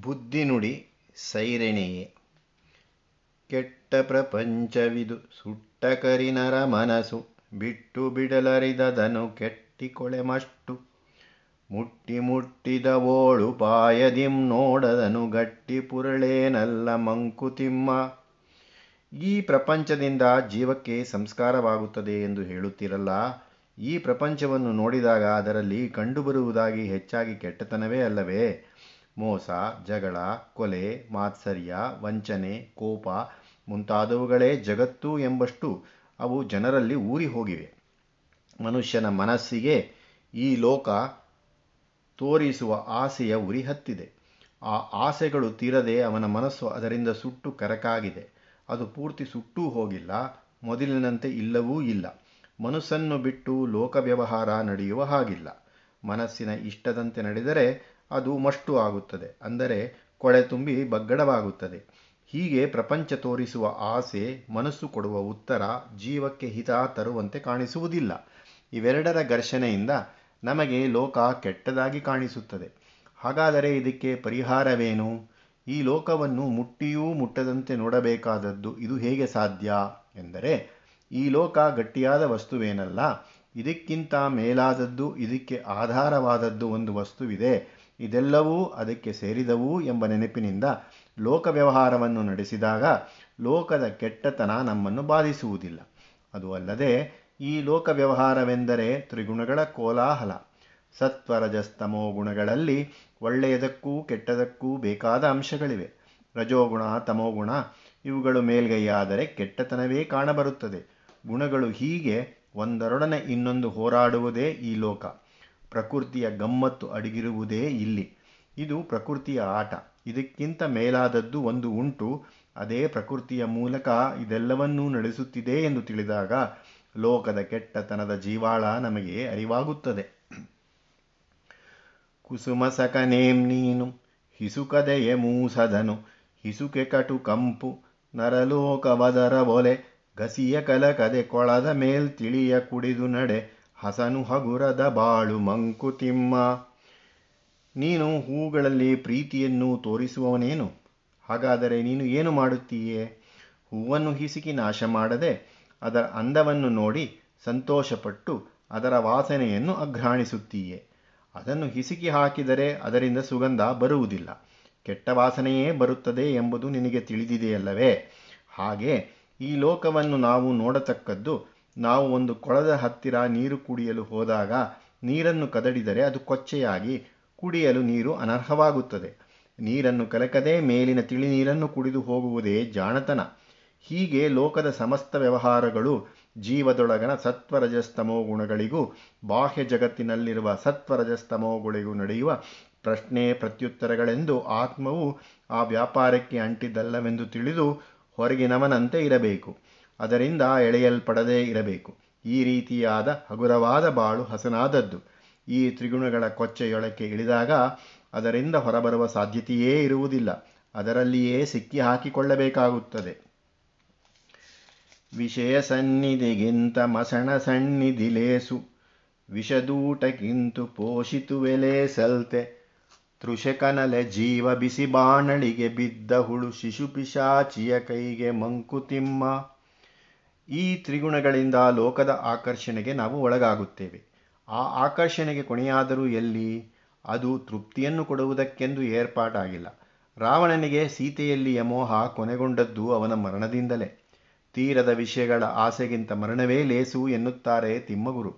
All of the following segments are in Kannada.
ಬುದ್ಧಿನುಡಿ ಸೈರೆಣೆಯೇ. ಕೆಟ್ಟ ಪ್ರಪಂಚವಿದು ಸುಟ್ಟ ಕರಿನರ ಮನಸ್ಸು ಬಿಟ್ಟು ಬಿಡಲರಿದದನು ಕೆಟ್ಟಿಕೊಳೆಮಷ್ಟು ಮುಟ್ಟಿ ಮುಟ್ಟಿದ ಓಳು ಪಾಯದಿಂ ನೋಡದನು ಗಟ್ಟಿ ಪುರಳೇನಲ್ಲ ಮಂಕುತಿಮ್ಮ. ಈ ಪ್ರಪಂಚದಿಂದ ಜೀವಕ್ಕೆ ಸಂಸ್ಕಾರವಾಗುತ್ತದೆ ಎಂದು ಹೇಳುತ್ತಿರಲ್ಲ, ಈ ಪ್ರಪಂಚವನ್ನು ನೋಡಿದಾಗ ಅದರಲ್ಲಿ ಕಂಡುಬರುವುದಾಗಿ ಹೆಚ್ಚಾಗಿ ಕೆಟ್ಟತನವೇ ಅಲ್ಲವೇ? ಮೋಸ, ಜಗಳ, ಕೊಲೆ, ಮಾತ್ಸರ್ಯ, ವಂಚನೆ, ಕೋಪ ಮುಂತಾದವುಗಳೇ ಜಗತ್ತು ಎಂಬಷ್ಟು ಅವು ಜನರಲ್ಲಿ ಊರಿ ಹೋಗಿವೆ. ಮನುಷ್ಯನ ಮನಸ್ಸಿಗೆ ಈ ಲೋಕ ತೋರಿಸುವ ಆಸೆಯ ಉರಿ ಹತ್ತಿದೆ ಆ ಆಸೆಗಳು ತೀರದೆ ಅವನ ಮನಸ್ಸು ಅದರಿಂದ ಸುಟ್ಟು ಕರಕಾಗಿದೆ. ಅದು ಪೂರ್ತಿ ಸುಟ್ಟೂ ಹೋಗಿಲ್ಲ, ಮೊದಲಿನಂತೆ ಇಲ್ಲವೂ ಇಲ್ಲ. ಮನಸ್ಸನ್ನು ಬಿಟ್ಟು ಲೋಕ ವ್ಯವಹಾರ ನಡೆಯುವ ಹಾಗಿಲ್ಲ. ಮನಸ್ಸಿನ ಇಷ್ಟದಂತೆ ನಡೆದರೆ ಅದು ಮಷ್ಟು ಆಗುತ್ತದೆ. ಅಂದರೆ ಕೊಳೆ ತುಂಬಿ ಬಗ್ಗಡವಾಗುತ್ತದೆ. ಹೀಗೆ ಪ್ರಪಂಚ ತೋರಿಸುವ ಆಸೆ, ಮನಸ್ಸು ಕೊಡುವ ಉತ್ತರ ಜೀವಕ್ಕೆ ಹಿತ ತರುವಂತೆ ಕಾಣಿಸುವುದಿಲ್ಲ. ಇವೆರಡರ ಘರ್ಷಣೆಯಿಂದ ನಮಗೆ ಲೋಕ ಕೆಟ್ಟದಾಗಿ ಕಾಣಿಸುತ್ತದೆ. ಹಾಗಾದರೆ ಇದಕ್ಕೆ ಪರಿಹಾರವೇನು? ಈ ಲೋಕವನ್ನು ಮುಟ್ಟಿಯೂ ಮುಟ್ಟದಂತೆ ನೋಡಬೇಕಾದದ್ದು ಇದು ಹೇಗೆ ಸಾಧ್ಯ? ಎಂದರೆ, ಈ ಲೋಕ ಗಟ್ಟಿಯಾದ ವಸ್ತುವೇನಲ್ಲ ಇದಕ್ಕಿಂತ ಮೇಲಾದದ್ದು, ಇದಕ್ಕೆ ಆಧಾರವಾದದ್ದು ಒಂದು ವಸ್ತುವಿದೆ. ಇದೆಲ್ಲವೂ ಅದಕ್ಕೆ ಸೇರಿದವು ಎಂಬ ನೆನಪಿನಿಂದ ಲೋಕ ವ್ಯವಹಾರವನ್ನು ನಡೆಸಿದಾಗ ಲೋಕದ ಕೆಟ್ಟತನ ನಮ್ಮನ್ನು ಬಾಧಿಸುವುದಿಲ್ಲ. ಅದು ಅಲ್ಲದೆ, ಈ ಲೋಕ ವ್ಯವಹಾರವೆಂದರೆ ತ್ರಿಗುಣಗಳ ಕೋಲಾಹಲ. ಸತ್ವರಜಸ್ತಮೋ ಗುಣಗಳಲ್ಲಿ ಒಳ್ಳೆಯದಕ್ಕೂ ಕೆಟ್ಟದಕ್ಕೂ ಬೇಕಾದ ಅಂಶಗಳಿವೆ. ರಜೋಗುಣ, ತಮೋಗುಣ ಇವುಗಳು ಮೇಲ್ಗೈಯಾದರೆ ಕೆಟ್ಟತನವೇ ಕಾಣಬರುತ್ತದೆ. ಗುಣಗಳು ಹೀಗೆ ಒಂದರೊಡನೆ ಇನ್ನೊಂದು ಹೋರಾಡುವುದೇ ಈ ಲೋಕ. ಪ್ರಕೃತಿಯ ಗಮ್ಮತ್ತು ಅಡಗಿರುವುದೇ ಇಲ್ಲಿ. ಇದು ಪ್ರಕೃತಿಯ ಆಟ. ಇದಕ್ಕಿಂತ ಮೇಲಾದದ್ದು ಒಂದು ಉಂಟು. ಅದೇ ಪ್ರಕೃತಿಯ ಮೂಲಕ ಇದೆಲ್ಲವನ್ನೂ ನಡೆಸುತ್ತಿದೆ ಎಂದು ತಿಳಿದಾಗ ಲೋಕದ ಕೆಟ್ಟತನದ ಜೀವಾಳ ನಮಗೆ ಅರಿವಾಗುತ್ತದೆ. ಕುಸುಮ ಸಕನೇಂ ನೀನು, ಹಿಸುಕದೆಯ ಮೂಸದನು, ಹಿಸುಕೆ ಕಟು ಕಂಪು ನರಲೋಕವದರ ಒಲೆ ಗಸಿಯ ಕಲಕದೆ ಕೊಳದ ಮೇಲ್ ತಿಳಿಯ ಕುಡಿದು ನಡೆ, ಹಸನು ಹಗುರದ ಬಾಳು ಮಂಕುತಿಮ್ಮ ನೀನು ಹೂಗಳಲ್ಲಿ ಪ್ರೀತಿಯನ್ನು ತೋರಿಸುವವನೇನು? ಹಾಗಾದರೆ ನೀನು ಏನು ಮಾಡುತ್ತೀಯೆ? ಹೂವನ್ನು ಹಿಸುಕಿ ನಾಶ ಮಾಡದೆ ಅದರ ಅಂದವನ್ನು ನೋಡಿ ಸಂತೋಷಪಟ್ಟು ಅದರ ವಾಸನೆಯನ್ನು ಅಘ್ರಾಣಿಸುತ್ತೀಯೆ. ಅದನ್ನು ಹಿಸುಕಿ ಹಾಕಿದರೆ ಅದರಿಂದ ಸುಗಂಧ ಬರುವುದಿಲ್ಲ. ಕೆಟ್ಟ ವಾಸನೆಯೇ ಬರುತ್ತದೆ ಎಂಬುದು ನಿನಗೆ ತಿಳಿದಿದೆಯಲ್ಲವೇ? ಹಾಗೆ ಈ ಲೋಕವನ್ನು ನಾವು ನೋಡತಕ್ಕದ್ದು, ನಾವು ಒಂದು ಕೊಳದ ಹತ್ತಿರ ನೀರು ಕುಡಿಯಲು ಹೋದಾಗ ನೀರನ್ನು ಕದಡಿದರೆ ಅದು ಕೊಚ್ಚೆಯಾಗಿ ಕುಡಿಯಲು ನೀರು ಅನರ್ಹವಾಗುತ್ತದೆ. ನೀರನ್ನು ಕಲಕದೇ ಮೇಲಿನ ತಿಳಿ ನೀರನ್ನು ಕುಡಿದು ಹೋಗುವುದೇ ಜಾಣತನ. ಹೀಗೆ ಲೋಕದ ಸಮಸ್ತ ವ್ಯವಹಾರಗಳು ಜೀವದೊಳಗನ ಸತ್ವರಜಸ್ತಮೋ ಗುಣಗಳಿಗೂ, ಬಾಹ್ಯ ಜಗತ್ತಿನಲ್ಲಿರುವ ಸತ್ವರಜಸ್ತಮೋಗಳಿಗೂ ನಡೆಯುವ ಪ್ರಶ್ನೆ ಪ್ರತ್ಯುತ್ತರಗಳೆಂದು ಆತ್ಮವು ಆ ವ್ಯಾಪಾರಕ್ಕೆ ಅಂಟಿದ್ದಲ್ಲವೆಂದು ತಿಳಿದು ಹೊರಗಿನವನಂತೆ ಇರಬೇಕು. ಅದರಿಂದ ಎಳೆಯಲ್ಪಡದೇ ಇರಬೇಕು. ಈ ರೀತಿಯಾದ ಹಗುರವಾದ ಬಾಳು ಹಸನಾದದ್ದು. ಈ ತ್ರಿಗುಣಗಳ ಕೊಚ್ಚೆಯೊಳಕ್ಕೆ ಇಳಿದಾಗ ಅದರಿಂದ ಹೊರಬರುವ ಸಾಧ್ಯತೆಯೇ ಇರುವುದಿಲ್ಲ. ಅದರಲ್ಲಿಯೇ ಸಿಕ್ಕಿ ಹಾಕಿಕೊಳ್ಳಬೇಕಾಗುತ್ತದೆ. ವಿಷಯ ಸನ್ನಿಧಿಗಿಂತ ಮಸಣ ಸನ್ನಿಧಿಲೇಸು. ವಿಷದೂಟಕ್ಕಿಂತು ಪೋಷಿತುವೆಲೆ ಸಲ್ತೆ ತೃಷಕನಲೆ ಜೀವ ಬಿಸಿ ಬಾಣಳಿಗೆ ಬಿದ್ದ ಹುಳು ಶಿಶು ಪಿಶಾಚಿಯ ಕೈಗೆ ಮಂಕುತಿಮ್ಮ ಈ ತ್ರಿಗುಣಗಳಿಂದ ಲೋಕದ ಆಕರ್ಷಣೆಗೆ ನಾವು ಒಳಗಾಗುತ್ತೇವೆ. ಆ ಆಕರ್ಷಣೆಗೆ ಕೊನೆಯಾದರೂ ಎಲ್ಲಿ? ಅದು ತೃಪ್ತಿಯನ್ನು ಕೊಡುವುದಕ್ಕೆಂದು ಏರ್ಪಾಟಾಗಿಲ್ಲ. ರಾವಣನಿಗೆ ಸೀತೆಯಲ್ಲಿಯ ಮೋಹ ಕೊನೆಗೊಂಡದ್ದು ಅವನ ಮರಣದಿಂದಲೇ. ತೀರದ ವಿಷಯಗಳ ಆಸೆಗಿಂತ ಮರಣವೇ ಲೇಸು ಎನ್ನುತ್ತಾರೆ ತಿಮ್ಮಗುರು.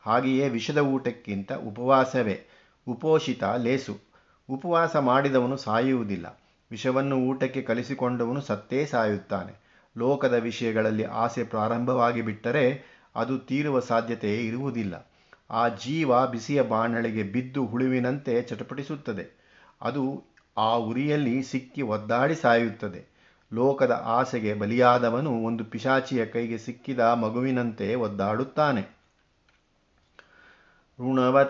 ಹಾಗೆಯೇ ವಿಷದ ಊಟಕ್ಕಿಂತ ಉಪವಾಸವೇ, ಉಪೋಷಿತ ಲೇಸು. ಉಪವಾಸ ಮಾಡಿದವನು ಸಾಯುವುದಿಲ್ಲ. ವಿಷವನ್ನು ಊಟಕ್ಕೆ ಕಲಿಸಿಕೊಂಡವನು ಸತ್ತೇ ಸಾಯುತ್ತಾನೆ. ಲೋಕದ ವಿಷಯಗಳಲ್ಲಿ ಆಸೆ ಪ್ರಾರಂಭವಾಗಿ ಬಿಟ್ಟರೆ ಅದು ತೀರುವ ಸಾಧ್ಯತೆ ಇರುವುದಿಲ್ಲ. ಆ ಜೀವ ಬಿಸಿಯ ಬಾಣಳಿಗೆ ಬಿದ್ದು ಹುಳುವಿನಂತೆ ಚಟಪಟಿಸುತ್ತದೆ. ಅದು ಆ ಉರಿಯಲ್ಲಿ ಸಿಕ್ಕಿ ಒದ್ದಾಡಿ ಸಾಯುತ್ತದೆ. ಲೋಕದ ಆಸೆಗೆ ಬಲಿಯಾದವನು ಒಂದು ಪಿಶಾಚಿಯ ಕೈಗೆ ಸಿಕ್ಕಿದ ಮಗುವಿನಂತೆ ಒದ್ದಾಡುತ್ತಾನೆ. ಋಣವ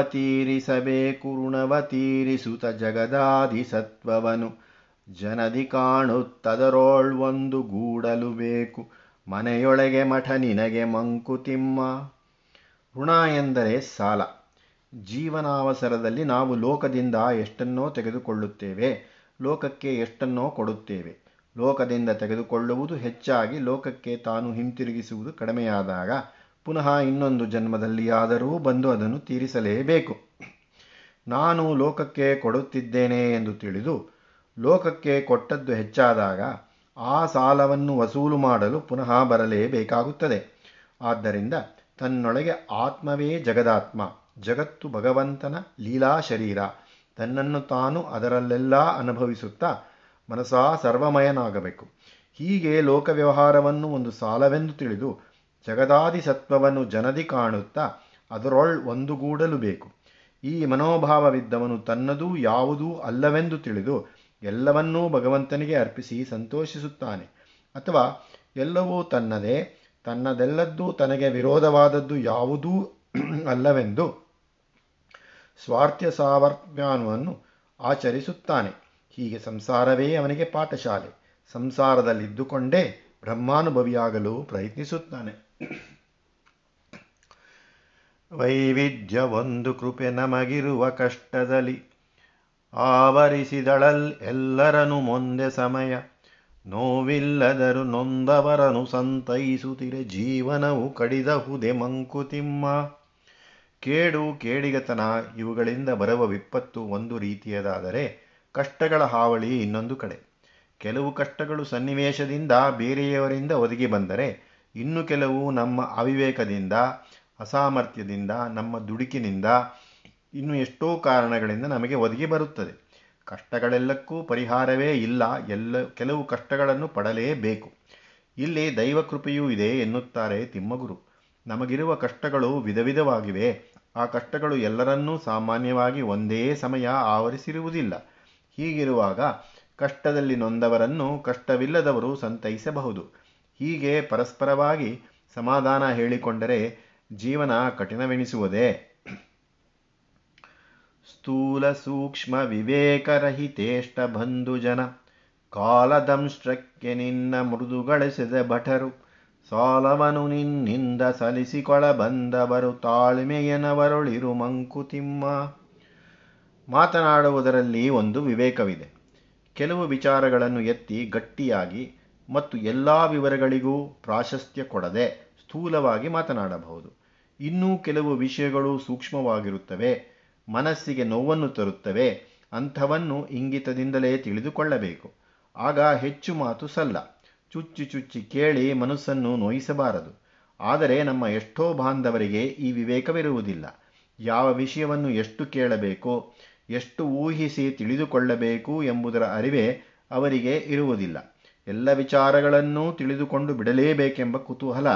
ತೀರಿಸಬೇಕು ಋಣವತೀರಿಸುತ ಜಗದಾದಿ ಸತ್ವವನು ಜನದಿ ಕಾಣುತ್ತದರೋಳ್ವೊಂದು ಗೂಡಲು ಬೇಕು, ಮನೆಯೊಳಗೆ ಮಠ ನಿನಗೆ ಮಂಕುತಿಮ್ಮ. ಋಣ ಎಂದರೆ ಸಾಲ. ಜೀವನಾವಸರದಲ್ಲಿ ನಾವು ಲೋಕದಿಂದ ಎಷ್ಟನ್ನೋ ತೆಗೆದುಕೊಳ್ಳುತ್ತೇವೆ, ಲೋಕಕ್ಕೆ ಎಷ್ಟನ್ನೋ ಕೊಡುತ್ತೇವೆ. ಲೋಕದಿಂದ ತೆಗೆದುಕೊಳ್ಳುವುದು ಹೆಚ್ಚಾಗಿ ಲೋಕಕ್ಕೆ ತಾನು ಹಿಂತಿರುಗಿಸುವುದು ಕಡಿಮೆಯಾದಾಗ ಪುನಃ ಇನ್ನೊಂದು ಜನ್ಮದಲ್ಲಿಯಾದರೂ ಬಂದು ಅದನ್ನು ತೀರಿಸಲೇಬೇಕು. ನಾನು ಲೋಕಕ್ಕೆ ಕೊಡುತ್ತಿದ್ದೇನೆ ಎಂದು ತಿಳಿದು ಲೋಕಕ್ಕೆ ಕೊಟ್ಟದ್ದು ಹೆಚ್ಚಾದಾಗ ಆ ಸಾಲವನ್ನು ವಸೂಲು ಮಾಡಲು ಪುನಃ ಬರಲೇಬೇಕಾಗುತ್ತದೆ. ಆದ್ದರಿಂದ ತನ್ನೊಳಗೆ ಆತ್ಮವೇ ಜಗದಾತ್ಮ, ಜಗತ್ತು ಭಗವಂತನ ಲೀಲಾ ಶರೀರ. ತನ್ನನ್ನು ತಾನು ಅದರಲ್ಲೆಲ್ಲ ಅನುಭವಿಸುತ್ತಾ ಮನಸಾ ಸರ್ವಮಯನಾಗಬೇಕು. ಹೀಗೆ ಲೋಕ ವ್ಯವಹಾರವನ್ನು ಒಂದು ಸಾಲವೆಂದು ತಿಳಿದು ಜಗದಾದಿ ಸತ್ವವನ್ನು ಜನದಿ ಕಾಣುತ್ತಾ ಅದರೊಳ್ ಒಂದುಗೂಡಲು ಬೇಕು. ಈ ಮನೋಭಾವವಿದ್ದವನು ತನ್ನದೂ ಯಾವುದೂ ಅಲ್ಲವೆಂದು ತಿಳಿದು ಎಲ್ಲವನ್ನೂ ಭಗವಂತನಿಗೆ ಅರ್ಪಿಸಿ ಸಂತೋಷಿಸುತ್ತಾನೆ. ಅಥವಾ ಎಲ್ಲವೂ ತನ್ನದೇ, ತನ್ನದೆಲ್ಲದ್ದೂ ತನಗೆ ವಿರೋಧವಾದದ್ದು ಯಾವುದೂ ಅಲ್ಲವೆಂದು ಸ್ವಾರ್ಥ್ಯ ಸಾವರ್ಥ್ಯಾನವನ್ನು ಆಚರಿಸುತ್ತಾನೆ. ಹೀಗೆ ಸಂಸಾರವೇ ಅವನಿಗೆ ಪಾಠಶಾಲೆ. ಸಂಸಾರದಲ್ಲಿದ್ದುಕೊಂಡೇ ಬ್ರಹ್ಮಾನುಭವಿಯಾಗಲು ಪ್ರಯತ್ನಿಸುತ್ತಾನೆ. ವೈವಿಧ್ಯ ಒಂದು ಕೃಪೆ ನಮಗಿರುವ ಕಷ್ಟದಲ್ಲಿ. ಆವರಿಸಿದಳಲ್ ಎಲ್ಲರನು ಮುಂದೆ ಸಮಯ. ನೋವಿಲ್ಲದರು ನೊಂದವರನು ಸಂತೈಸುತ್ತಿರೆ ಜೀವನವು ಕಡಿದಹುದೆ ಮಂಕುತಿಮ್ಮ. ಕೇಡು ಕೇಡಿಗತನ ಇವುಗಳಿಂದ ಬರುವ ವಿಪತ್ತು ಒಂದು ರೀತಿಯದಾದರೆ ಕಷ್ಟಗಳ ಹಾವಳಿ ಇನ್ನೊಂದು ಕಡೆ. ಕೆಲವು ಕಷ್ಟಗಳು ಸನ್ನಿವೇಶದಿಂದ ಬೇರೆಯವರಿಂದ ಒದಗಿ ಬಂದರೆ ಇನ್ನು ಕೆಲವು ನಮ್ಮ ಅವಿವೇಕದಿಂದ, ಅಸಾಮರ್ಥ್ಯದಿಂದ, ನಮ್ಮ ದುಡುಕಿನಿಂದ ಇನ್ನು ಎಷ್ಟೋ ಕಾರಣಗಳಿಂದ ನಮಗೆ ಒದಗಿ ಬರುತ್ತದೆ. ಕಷ್ಟಗಳೆಲ್ಲಕ್ಕೂ ಪರಿಹಾರವೇ ಇಲ್ಲ. ಎಲ್ಲ, ಕೆಲವು ಕಷ್ಟಗಳನ್ನು ಪಡಲೇಬೇಕು. ಇಲ್ಲಿ ದೈವಕೃಪೆಯೂ ಇದೆ ಎನ್ನುತ್ತಾರೆ ತಿಮ್ಮಗುರು. ನಮಗಿರುವ ಕಷ್ಟಗಳು ವಿಧ ವಿಧವಾಗಿವೆ ಆ ಕಷ್ಟಗಳು ಎಲ್ಲರನ್ನೂ ಸಾಮಾನ್ಯವಾಗಿ ಒಂದೇ ಸಮಯ ಆವರಿಸಿರುವುದಿಲ್ಲ. ಹೀಗಿರುವಾಗ ಕಷ್ಟದಲ್ಲಿ ನೊಂದವರನ್ನು ಕಷ್ಟವಿಲ್ಲದವರು ಸಂತೈಸಬಹುದು. ಹೀಗೆ ಪರಸ್ಪರವಾಗಿ ಸಮಾಧಾನ ಹೇಳಿಕೊಂಡರೆ ಜೀವನ ಕಠಿಣವೆನಿಸುವುದೇ? ಸ್ಥೂಲ ಸೂಕ್ಷ್ಮ ವಿವೇಕರಹಿತೇಷ್ಟ ಬಂಧುಜನ, ಕಾಲದಂಶ್ರಕ್ಕೆ ನಿನ್ನ ಮೃದುಗಳಿಸಿದ ಭಟರು, ಸಾಲವನು ನಿನ್ನಿಂದ ಸಲಿಸಿಕೊಳ ಬಂದವರು, ತಾಳ್ಮೆಯನವರೊಳಿರು ಮಂಕುತಿಮ್ಮ ಮಾತನಾಡುವುದರಲ್ಲಿ ಒಂದು ವಿವೇಕವಿದೆ. ಕೆಲವು ವಿಚಾರಗಳನ್ನು ಎತ್ತಿ ಗಟ್ಟಿಯಾಗಿ ಮತ್ತು ಎಲ್ಲ ವಿವರಗಳಿಗೂ ಪ್ರಾಶಸ್ತ್ಯ ಕೊಡದೆ ಸ್ಥೂಲವಾಗಿ ಮಾತನಾಡಬಹುದು. ಇನ್ನೂ ಕೆಲವು ವಿಷಯಗಳು ಸೂಕ್ಷ್ಮವಾಗಿರುತ್ತವೆ, ಮನಸ್ಸಿಗೆ ನೋವನ್ನು ತರುತ್ತವೆ, ಅಂಥವನ್ನು ಇಂಗಿತದಿಂದಲೇ ತಿಳಿದುಕೊಳ್ಳಬೇಕು. ಆಗ ಹೆಚ್ಚು ಮಾತು ಸಲ್ಲ. ಚುಚ್ಚಿ ಚುಚ್ಚಿ ಕೇಳಿ ಮನಸ್ಸನ್ನು ನೋಯಿಸಬಾರದು. ಆದರೆ ನಮ್ಮ ಎಷ್ಟೋ ಬಾಂಧವರಿಗೆ ಈ ವಿವೇಕವಿರುವುದಿಲ್ಲ. ಯಾವ ವಿಷಯವನ್ನು ಎಷ್ಟು ಕೇಳಬೇಕು, ಎಷ್ಟು ಊಹಿಸಿ ತಿಳಿದುಕೊಳ್ಳಬೇಕು ಎಂಬುದರ ಅರಿವೇ ಅವರಿಗೆ ಇರುವುದಿಲ್ಲ. ಎಲ್ಲ ವಿಚಾರಗಳನ್ನೂ ತಿಳಿದುಕೊಂಡು ಬಿಡಲೇಬೇಕೆಂಬ ಕುತೂಹಲ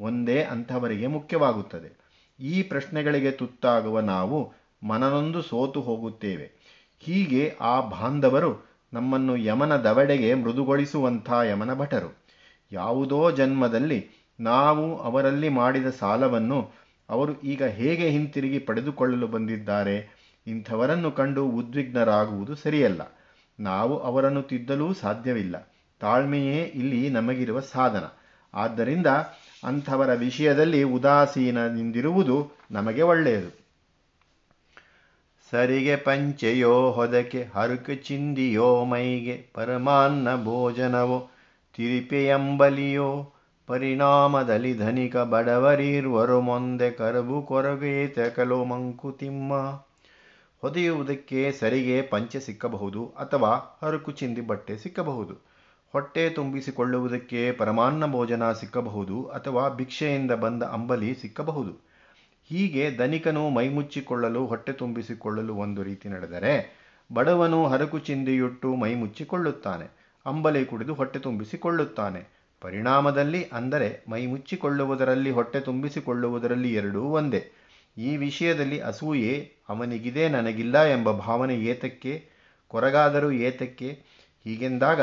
ಒಂದೇ ಅಂಥವರಿಗೆ ಮುಖ್ಯವಾಗುತ್ತದೆ. ಈ ಪ್ರಶ್ನೆಗಳಿಗೆ ತುತ್ತಾಗುವ ನಾವು ಮನನೊಂದು ಸೋತು ಹೋಗುತ್ತೇವೆ. ಹೀಗೆ ಆ ಬಾಂಧವರು ನಮ್ಮನ್ನು ಯಮನ ದವಡೆಗೆ ಮೃದುಗೊಳಿಸುವಂಥ ಯಮನ ಭಟರು. ಯಾವುದೋ ಜನ್ಮದಲ್ಲಿ ನಾವು ಅವರಲ್ಲಿ ಮಾಡಿದ ಸಾಲವನ್ನು ಅವರು ಈಗ ಹೇಗೆ ಹಿಂತಿರುಗಿ ಪಡೆದುಕೊಳ್ಳಲು ಬಂದಿದ್ದಾರೆ ಇಂಥವರನ್ನು ಕಂಡು ಉದ್ವಿಗ್ನರಾಗುವುದು ಸರಿಯಲ್ಲ. ನಾವು ಅವರನ್ನು ತಿದ್ದಲೂ ಸಾಧ್ಯವಿಲ್ಲ. ತಾಳ್ಮೆಯೇ ಇಲ್ಲಿ ನಮಗಿರುವ ಸಾಧನ. ಆದ್ದರಿಂದ ಅಂಥವರ ವಿಷಯದಲ್ಲಿ ಉದಾಸೀನದಿಂದಿರುವುದು ನಮಗೆ ಒಳ್ಳೆಯದು. ಸರಿಗೆ ಪಂಚೆಯೋ ಹೊದಕೆ, ಹರಕು ಚಿಂದಿಯೋ ಮೈಗೆ, ಪರಮಾನ್ನ ಭೋಜನವೋ ತಿರಿಪೆಯಂಬಲಿಯೋ ಪರಿಣಾಮದಲ್ಲಿ ಧನಿಕ ಬಡವರಿರುವರು, ಮೊಂದೆ ಕರಬು ಕೊರಗೆ ಕಲೋ ಮಂಕುತಿಮ್ಮ ಹೊದೆಯುವುದಕ್ಕೆ ಸರಿಗೆ ಪಂಚೆ ಸಿಕ್ಕಬಹುದು ಅಥವಾ ಹರಕು ಚಿಂದಿ ಬಟ್ಟೆ ಸಿಕ್ಕಬಹುದು. ಹೊಟ್ಟೆ ತುಂಬಿಸಿಕೊಳ್ಳುವುದಕ್ಕೆ ಪರಮಾನ್ನ ಭೋಜನ ಸಿಕ್ಕಬಹುದು ಅಥವಾ ಭಿಕ್ಷೆಯಿಂದ ಬಂದ ಅಂಬಲಿ ಸಿಕ್ಕಬಹುದು. ಹೀಗೆ ಧನಿಕನು ಮೈಮುಚ್ಚಿಕೊಳ್ಳಲು, ಹೊಟ್ಟೆ ತುಂಬಿಸಿಕೊಳ್ಳಲು ಒಂದು ರೀತಿ ನಡೆದರೆ ಬಡವನು ಹರಕು ಚಿಂದಿಯುಟ್ಟು ಮೈಮುಚ್ಚಿಕೊಳ್ಳುತ್ತಾನೆ. ಅಂಬಲಿ ಕುಡಿದು ಹೊಟ್ಟೆ ತುಂಬಿಸಿಕೊಳ್ಳುತ್ತಾನೆ. ಪರಿಣಾಮದಲ್ಲಿ ಅಂದರೆ ಮೈಮುಚ್ಚಿಕೊಳ್ಳುವುದರಲ್ಲಿ, ಹೊಟ್ಟೆ ತುಂಬಿಸಿಕೊಳ್ಳುವುದರಲ್ಲಿ ಎರಡೂ ಒಂದೇ. ಈ ವಿಷಯದಲ್ಲಿ ಅಸೂಯೆ ಅವನಿಗಿದೆ, ನನಗಿಲ್ಲ ಎಂಬ ಭಾವನೆ ಏತಕ್ಕೆ, ಕೊರಗಾದರೂ ಏತಕ್ಕೆ. ಹೀಗೆಂದಾಗ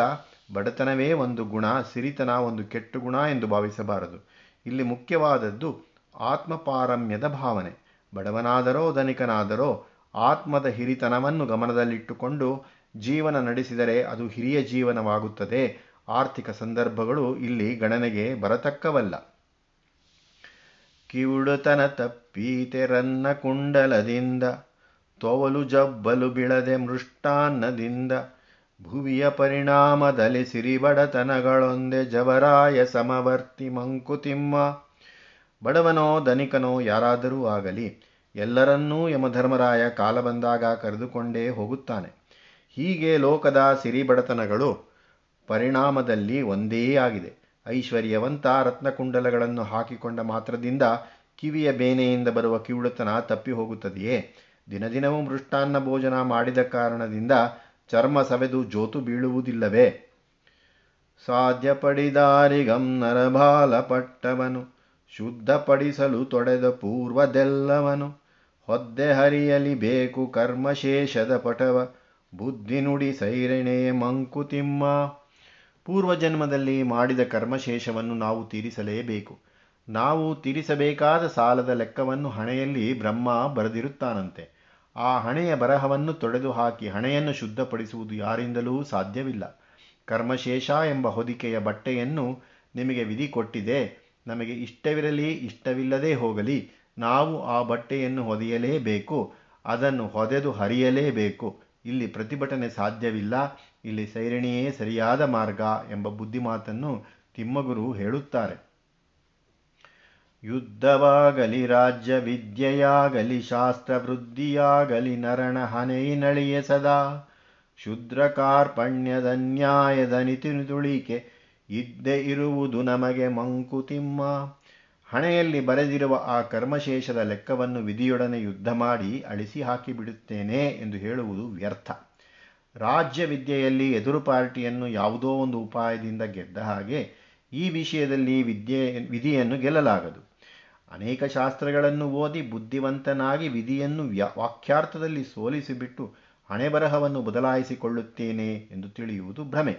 ಬಡತನವೇ ಒಂದು ಗುಣ, ಸಿರಿತನ ಒಂದು ಕೆಟ್ಟು ಗುಣ ಎಂದು ಭಾವಿಸಬಾರದು. ಇಲ್ಲಿ ಮುಖ್ಯವಾದದ್ದು ಆತ್ಮಪಾರಮ್ಯದ ಭಾವನೆ. ಬಡವನಾದರೋ ಧನಿಕನಾದರೋ ಆತ್ಮದ ಹಿರಿತನವನ್ನು ಗಮನದಲ್ಲಿಟ್ಟುಕೊಂಡು ಜೀವನ ನಡೆಸಿದರೆ ಅದು ಹಿರಿಯ ಜೀವನವಾಗುತ್ತದೆ. ಆರ್ಥಿಕ ಸಂದರ್ಭಗಳು ಇಲ್ಲಿ ಗಣನೆಗೆ ಬರತಕ್ಕವಲ್ಲ. ಕಿವುಡುತನ ತಪ್ಪೀತೆರನ್ನ ಕುಂಡಲದಿಂದ, ತೋವಲು ಜಬ್ಬಲು ಬಿಳದೆ ಮೃಷ್ಟಾನ್ನದಿಂದ ಭುವಿಯ ಪರಿಣಾಮದಲ್ಲಿ ಸಿರಿಬಡತನಗಳೊಂದೆ ಜವರಾಯ ಸಮವರ್ತಿ ಮಂಕುತಿಮ್ಮ. ಬಡವನೋ ಧನಿಕನೋ ಯಾರಾದರೂ ಆಗಲಿ, ಎಲ್ಲರನ್ನೂ ಯಮಧರ್ಮರಾಯ ಕಾಲ ಬಂದಾಗ ಕರೆದುಕೊಂಡೇ ಹೋಗುತ್ತಾನೆ. ಹೀಗೆ ಲೋಕದ ಸಿರಿಬಡತನಗಳು ಪರಿಣಾಮದಲ್ಲಿ ಒಂದೇ ಆಗಿದೆ. ಐಶ್ವರ್ಯವಂತ ರತ್ನಕುಂಡಲಗಳನ್ನು ಹಾಕಿಕೊಂಡ ಮಾತ್ರದಿಂದ ಕಿವಿಯ ಬೇನೆಯಿಂದ ಬರುವ ಕಿವುಳುತನ ತಪ್ಪಿ ಹೋಗುತ್ತದೆಯೇ? ದಿನದಿನವೂ ಮೃಷ್ಟಾನ್ನ ಭೋಜನ ಮಾಡಿದ ಕಾರಣದಿಂದ ಚರ್ಮ ಸವೆದು ಜೋತು ಬೀಳುವುದಿಲ್ಲವೇ? ಸಾಧ್ಯಪಡಿದಾರಿಗಂ ನರಬಾಲಪಟ್ಟವನು, ಶುದ್ಧಪಡಿಸಲು ತೊಡೆದ ಪೂರ್ವದೆಲ್ಲವನು, ಹೊದ್ದೆ ಹರಿಯಲಿ ಬೇಕು ಕರ್ಮಶೇಷದ ಪಟವ ಬುದ್ಧಿ ನುಡಿ ಸೈರಣೆ ಮಂಕುತಿಮ್ಮ. ಪೂರ್ವಜನ್ಮದಲ್ಲಿ ಮಾಡಿದ ಕರ್ಮಶೇಷವನ್ನು ನಾವು ತೀರಿಸಲೇಬೇಕು. ನಾವು ತೀರಿಸಬೇಕಾದ ಸಾಲದ ಲೆಕ್ಕವನ್ನು ಹಣೆಯಲ್ಲಿ ಬ್ರಹ್ಮ ಬರೆದಿರುತ್ತಾನಂತೆ. ಆ ಹಣೆಯ ಬರಹವನ್ನು ತೊಡೆದು ಹಾಕಿ ಹಣೆಯನ್ನು ಶುದ್ಧಪಡಿಸುವುದು ಯಾರಿಂದಲೂ ಸಾಧ್ಯವಿಲ್ಲ. ಕರ್ಮಶೇಷ ಎಂಬ ಹೊದಿಕೆಯ ಬಟ್ಟೆಯನ್ನು ನಿಮಗೆ ವಿಧಿ ಕೊಟ್ಟಿದೆ. ನಮಗೆ ಇಷ್ಟವಿರಲಿ, ಇಷ್ಟವಿಲ್ಲದೇ ಹೋಗಲಿ. ನಾವು ಆ ಬಟ್ಟೆಯನ್ನು ಹೊದೆಯಲೇಬೇಕು. ಅದನ್ನು ಹೊದೆದು ಹರಿಯಲೇಬೇಕು. ಇಲ್ಲಿ ಪ್ರತಿಭಟನೆ ಸಾಧ್ಯವಿಲ್ಲ. ಇಲ್ಲಿ ಸೈರಣಿಯೇ ಸರಿಯಾದ ಮಾರ್ಗ ಎಂಬ ಬುದ್ಧಿಮಾತನ್ನು ತಿಮ್ಮಗುರು ಹೇಳುತ್ತಾರೆ. ಯುದ್ಧವಾಗಲಿ ರಾಜ್ಯ ವಿದ್ಯೆಯಾಗಲಿ ಶಾಸ್ತ್ರ ವೃದ್ಧಿಯಾಗಲಿ ನರಣ ಹನೆಯಿನಳಿಯ ಸದಾ. ಶುದ್ರ ಕಾರ್ಪಣ್ಯದ ನ್ಯಾಯದ ನಿತಿನುಳಿಕೆ ಇದ್ದೇ ಇರುವುದು ನಮಗೆ ಮಂಕುತಿಮ್ಮ. ಹಣೆಯಲ್ಲಿ ಬರೆದಿರುವ ಆ ಕರ್ಮಶೇಷದ ಲೆಕ್ಕವನ್ನು ವಿಧಿಯೊಡನೆ ಯುದ್ಧ ಮಾಡಿ ಅಳಿಸಿ ಹಾಕಿಬಿಡುತ್ತೇನೆ ಎಂದು ಹೇಳುವುದು ವ್ಯರ್ಥ. ರಾಜ್ಯ ವಿದ್ಯೆಯಲ್ಲಿ ಎದುರು ಪಾರ್ಟಿಯನ್ನು ಯಾವುದೋ ಒಂದು ಉಪಾಯದಿಂದ ಗೆದ್ದ ಹಾಗೆ ಈ ವಿಷಯದಲ್ಲಿ ವಿದ್ಯೆ, ವಿಧಿಯನ್ನು ಗೆಲ್ಲಲಾಗದು. ಅನೇಕ ಶಾಸ್ತ್ರಗಳನ್ನು ಓದಿ ಬುದ್ಧಿವಂತನಾಗಿ ವಿಧಿಯನ್ನು ವಾಕ್ಯಾರ್ಥದಲ್ಲಿ ಸೋಲಿಸಿಬಿಟ್ಟು ಹಣೆಬರಹವನ್ನು ಬದಲಾಯಿಸಿಕೊಳ್ಳುತ್ತೇನೆ ಎಂದು ತಿಳಿಯುವುದು ಭ್ರಮೆ.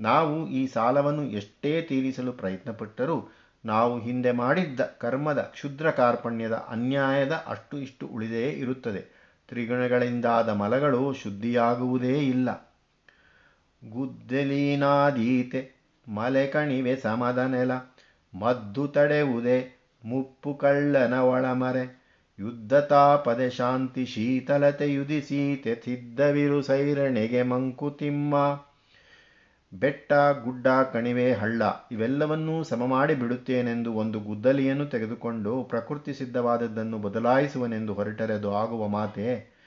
ನಾವು ಈ ಸಾಲವನ್ನು ಎಷ್ಟೇ ತೀರಿಸಲು ಪ್ರಯತ್ನಪಟ್ಟರೂ ನಾವು ಹಿಂದೆ ಮಾಡಿದ್ದ ಕರ್ಮದ ಕ್ಷುದ್ರ ಕಾರ್ಪಣ್ಯದ ಅನ್ಯಾಯದ ಅಷ್ಟು ಇಷ್ಟು ಉಳಿದೇ ಇರುತ್ತದೆ. ತ್ರಿಗುಣಗಳಿಂದಾದ ಮಲಗಳು ಶುದ್ಧಿಯಾಗುವುದೇ ಇಲ್ಲ. ಗುದ್ದಲೀನಾದೀತೆ ಮಲೆ ಕಣಿವೆ ಸಮದ ನೆಲ ಮದ್ದು ತಡೆವುದೇ ಮುಪ್ಪು ಕಳ್ಳನ ಒಳಮರೆ. ಯುದ್ಧ ತಾಪದೆ ಶಾಂತಿ ಶೀತಲತೆ ಯುದಿಸೀತೆ ಸಿದ್ಧವಿರು ಸೈರಣೆಗೆ ಮಂಕುತಿಮ್ಮ ಬೆಟ್ಟ, ಗುಡ್ಡ, ಕಣಿವೆ, ಹಳ್ಳ ಇವೆಲ್ಲವನ್ನೂ ಸಮ ಮಾಡಿ ಬಿಡುತ್ತೇನೆಂದು ಒಂದು ಗುದ್ದಲಿಯನ್ನು ತೆಗೆದುಕೊಂಡು ಪ್ರಕೃತಿ ಸಿದ್ಧವಾದದ್ದನ್ನು ಬದಲಾಯಿಸುವನೆಂದು ಹೊರಟರೆದು ಆಗುವ ಮಾತೆ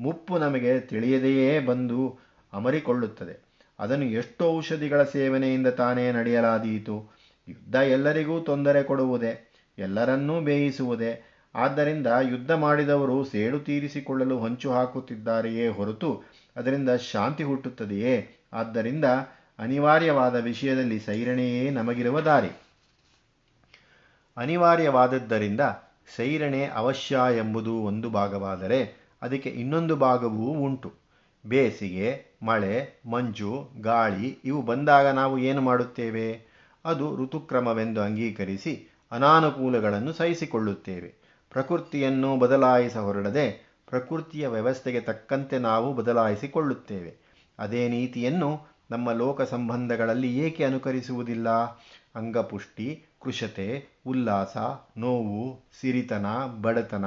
ಮುಪ್ಪು ನಮಗೆ ತಿಳಿಯದೆಯೇ ಬಂದು ಅಮರಿಕೊಳ್ಳುತ್ತದೆ. ಅದನ್ನು ಎಷ್ಟು ಔಷಧಿಗಳ ಸೇವನೆಯಿಂದ ತಾನೇ ನಡೆಯಲಾದೀತು. ಯುದ್ಧ ಎಲ್ಲರಿಗೂ ತೊಂದರೆ ಕೊಡುವುದೇ. ಎಲ್ಲರನ್ನೂ ಬೇಯಿಸುವುದೇ. ಆದ್ದರಿಂದ ಯುದ್ಧ ಮಾಡಿದವರು ಸೇಡು ತೀರಿಸಿಕೊಳ್ಳಲು ಹೊಂಚು ಹಾಕುತ್ತಿದ್ದಾರೆಯೇ ಹೊರತು ಅದರಿಂದ ಶಾಂತಿ ಹುಟ್ಟುತ್ತದೆಯೇ? ಆದ್ದರಿಂದ ಅನಿವಾರ್ಯವಾದ ವಿಷಯದಲ್ಲಿ ಸೈರಣೆಯೇ ನಮಗಿರುವ ದಾರಿ. ಅನಿವಾರ್ಯವಾದದ್ದರಿಂದ ಸೈರಣೆ ಅವಶ್ಯ ಎಂಬುದು ಒಂದು ಭಾಗವಾದರೆ ಅದಕ್ಕೆ ಇನ್ನೊಂದು ಭಾಗವೂ ಉಂಟು. ಬೇಸಿಗೆ, ಮಳೆ, ಮಂಜು, ಗಾಳಿ ಇವು ಬಂದಾಗ ನಾವು ಏನು ಮಾಡುತ್ತೇವೆ? ಅದು ಋತುಕ್ರಮವೆಂದು ಅಂಗೀಕರಿಸಿ ಅನಾನುಕೂಲಗಳನ್ನು ಸಹಿಸಿಕೊಳ್ಳುತ್ತೇವೆ. ಪ್ರಕೃತಿಯನ್ನು ಬದಲಾಯಿಸ ಹೊರಡದೆ ಪ್ರಕೃತಿಯ ವ್ಯವಸ್ಥೆಗೆ ತಕ್ಕಂತೆ ನಾವು ಬದಲಾಯಿಸಿಕೊಳ್ಳುತ್ತೇವೆ. ಅದೇ ನೀತಿಯನ್ನು ನಮ್ಮ ಲೋಕ ಸಂಬಂಧಗಳಲ್ಲಿ ಏಕೆ ಅನುಕರಿಸುವುದಿಲ್ಲ? ಅಂಗಪುಷ್ಟಿ ಕೃಶತೆ ಉಲ್ಲಾಸ, ನೋವು, ಸಿರಿತನ, ಬಡತನ,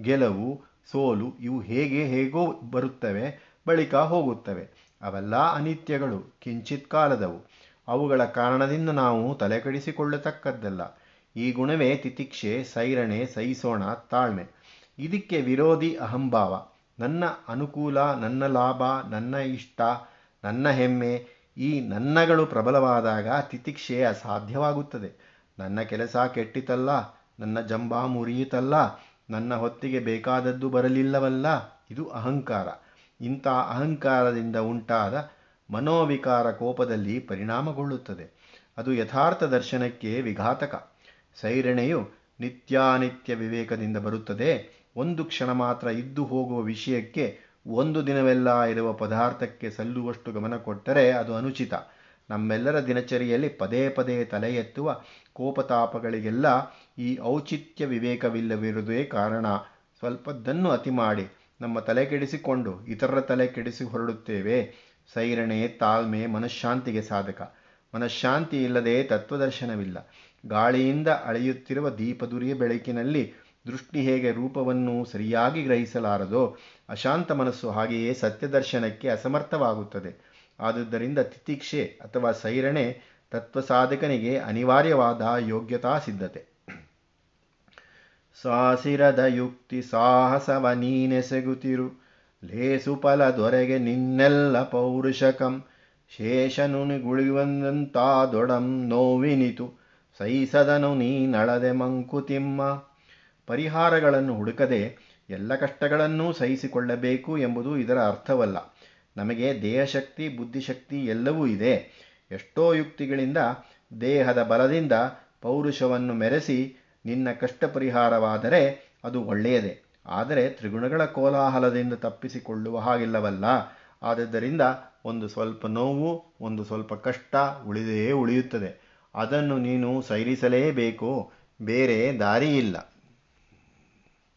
ಗೆಲುವು, ಸೋಲು ಇವು ಹೇಗೆ ಹೇಗೋ ಬರುತ್ತವೆ, ಬಳಿಕ ಹೋಗುತ್ತವೆ. ಅವೆಲ್ಲ ಅನಿತ್ಯಗಳು, ಕಿಂಚಿತ್ ಕಾಲದವು. ಅವುಗಳ ಕಾರಣದಿಂದ ನಾವು ತಲೆಕೆಡಿಸಿಕೊಳ್ಳತಕ್ಕದ್ದಲ್ಲ. ಈ ಗುಣವೇ ತಿತಿಕ್ಷೆ, ಸೈರಣೆ ಸಹಿಸೋಣ ತಾಳ್ಮೆ. ಇದಕ್ಕೆ ವಿರೋಧಿ ಅಹಂಭಾವ. ನನ್ನ ಅನುಕೂಲ, ನನ್ನ ಲಾಭ, ನನ್ನ ಇಷ್ಟ, ನನ್ನ ಹೆಮ್ಮೆ, ಈ ನನ್ನಗಳು ಪ್ರಬಲವಾದಾಗ ತಿತಿಕ್ಷೆ ಅಸಾಧ್ಯವಾಗುತ್ತದೆ. ನನ್ನ ಕೆಲಸ ಕೆಟ್ಟಿತಲ್ಲ, ನನ್ನ ಜಂಬಾ ಮುರಿಯಿತಲ್ಲ ನನ್ನ ಹೊತ್ತಿಗೆ ಬೇಕಾದದ್ದು ಬರಲಿಲ್ಲವಲ್ಲ, ಇದು ಅಹಂಕಾರ. ಇಂಥ ಅಹಂಕಾರದಿಂದ ಉಂಟಾದ ಮನೋವಿಕಾರ ಕೋಪದಲ್ಲಿ ಪರಿಣಾಮಗೊಳ್ಳುತ್ತದೆ. ಅದು ಯಥಾರ್ಥ ದರ್ಶನಕ್ಕೆ ವಿಘಾತಕ. ಸೈರಣೆಯು ನಿತ್ಯಾನಿತ್ಯ ವಿವೇಕದಿಂದ ಬರುತ್ತದೆ. ಒಂದು ಕ್ಷಣ ಮಾತ್ರ ಇದ್ದು ಹೋಗುವ ವಿಷಯಕ್ಕೆ ಒಂದು ದಿನವೆಲ್ಲ ಇರುವ ಪದಾರ್ಥಕ್ಕೆ ಸಲ್ಲುವಷ್ಟು ಗಮನ ಕೊಟ್ಟರೆ ಅದು ಅನುಚಿತ. ನಮ್ಮೆಲ್ಲರ ದಿನಚರಿಯಲ್ಲಿ ಪದೇ ಪದೇ ತಲೆ ಎತ್ತುವ ಕೋಪತಾಪಗಳಿಗೆಲ್ಲ ಈ ಔಚಿತ್ಯ ವಿವೇಕವಿಲ್ಲವಿರುವುದೇ ಕಾರಣ. ಸ್ವಲ್ಪದ್ದನ್ನು ಅತಿ ಮಾಡಿ ನಮ್ಮ ತಲೆ ಕೆಡಿಸಿಕೊಂಡು ಇತರರ ತಲೆ ಕೆಡಿಸಿ ಹೊರಡುತ್ತೇವೆ. ಸೈರಣೆ ತಾಳ್ಮೆ ಮನಃಶಾಂತಿಗೆ ಸಾಧಕ. ಮನಃಶಾಂತಿ ಇಲ್ಲದೆ ತತ್ವದರ್ಶನವಿಲ್ಲ. ಗಾಳಿಯಿಂದ ಅಳೆಯುತ್ತಿರುವ ದೀಪದುರಿಯ ಬೆಳಕಿನಲ್ಲಿ ದೃಷ್ಟಿ ಹೇಗೆ ರೂಪವನ್ನು ಸರಿಯಾಗಿ ಗ್ರಹಿಸಲಾರದೋ ಅಶಾಂತ ಮನಸ್ಸು ಹಾಗೆಯೇ ಸತ್ಯದರ್ಶನಕ್ಕೆ ಅಸಮರ್ಥವಾಗುತ್ತದೆ. ಆದುದರಿಂದ ತಿತಿಕ್ಷೆ ಅಥವಾ ಸೈರಣೆ ತತ್ವಸಾಧಕನಿಗೆ ಅನಿವಾರ್ಯವಾದ ಯೋಗ್ಯತಾ ಸಿದ್ಧತೆ. ಸಾಸಿರದ ಯುಕ್ತಿ ಸಾಹಸವ ನೀನೆಸೆಗುತ್ತಿರು ಲೇಸುಪಲ ದೊರೆಗೆ ನಿನ್ನೆಲ್ಲ ಪೌರುಷಕಂ. ಶೇಷನುನಿಗುಳಿವಂತಾದೊಡಂ ನೋವಿನಿತು. ಸೈಸದನು ನೀ ನಳದೆ ಮಂಕುತಿಮ್ಮ ಪರಿಹಾರಗಳನ್ನು ಹುಡುಕದೆ ಎಲ್ಲ ಕಷ್ಟಗಳನ್ನೂ ಸಹಿಸಿಕೊಳ್ಳಬೇಕು ಎಂಬುದು ಇದರ ಅರ್ಥವಲ್ಲ. ನಮಗೆ ದೇಹಶಕ್ತಿ, ಬುದ್ಧಿಶಕ್ತಿ ಎಲ್ಲವೂ ಇದೆ. ಎಷ್ಟೋ ಯುಕ್ತಿಗಳಿಂದ, ದೇಹದ ಬಲದಿಂದ ಪೌರುಷವನ್ನು ಮೆರೆಸಿ ನಿನ್ನ ಕಷ್ಟ ಪರಿಹಾರವಾದರೆ ಅದು ಒಳ್ಳೆಯದೇ. ಆದರೆ ತ್ರಿಗುಣಗಳ ಕೋಲಾಹಲದಿಂದ ತಪ್ಪಿಸಿಕೊಳ್ಳುವ ಹಾಗಿಲ್ಲವಲ್ಲ. ಆದ್ದರಿಂದ ಒಂದು ಸ್ವಲ್ಪ ನೋವು, ಒಂದು ಸ್ವಲ್ಪ ಕಷ್ಟ ಉಳಿದೇ ಉಳಿಯುತ್ತದೆ. ಅದನ್ನು ನೀನು ಸೈರಿಸಲೇಬೇಕು ಬೇರೆ ದಾರಿಯಿಲ್ಲ.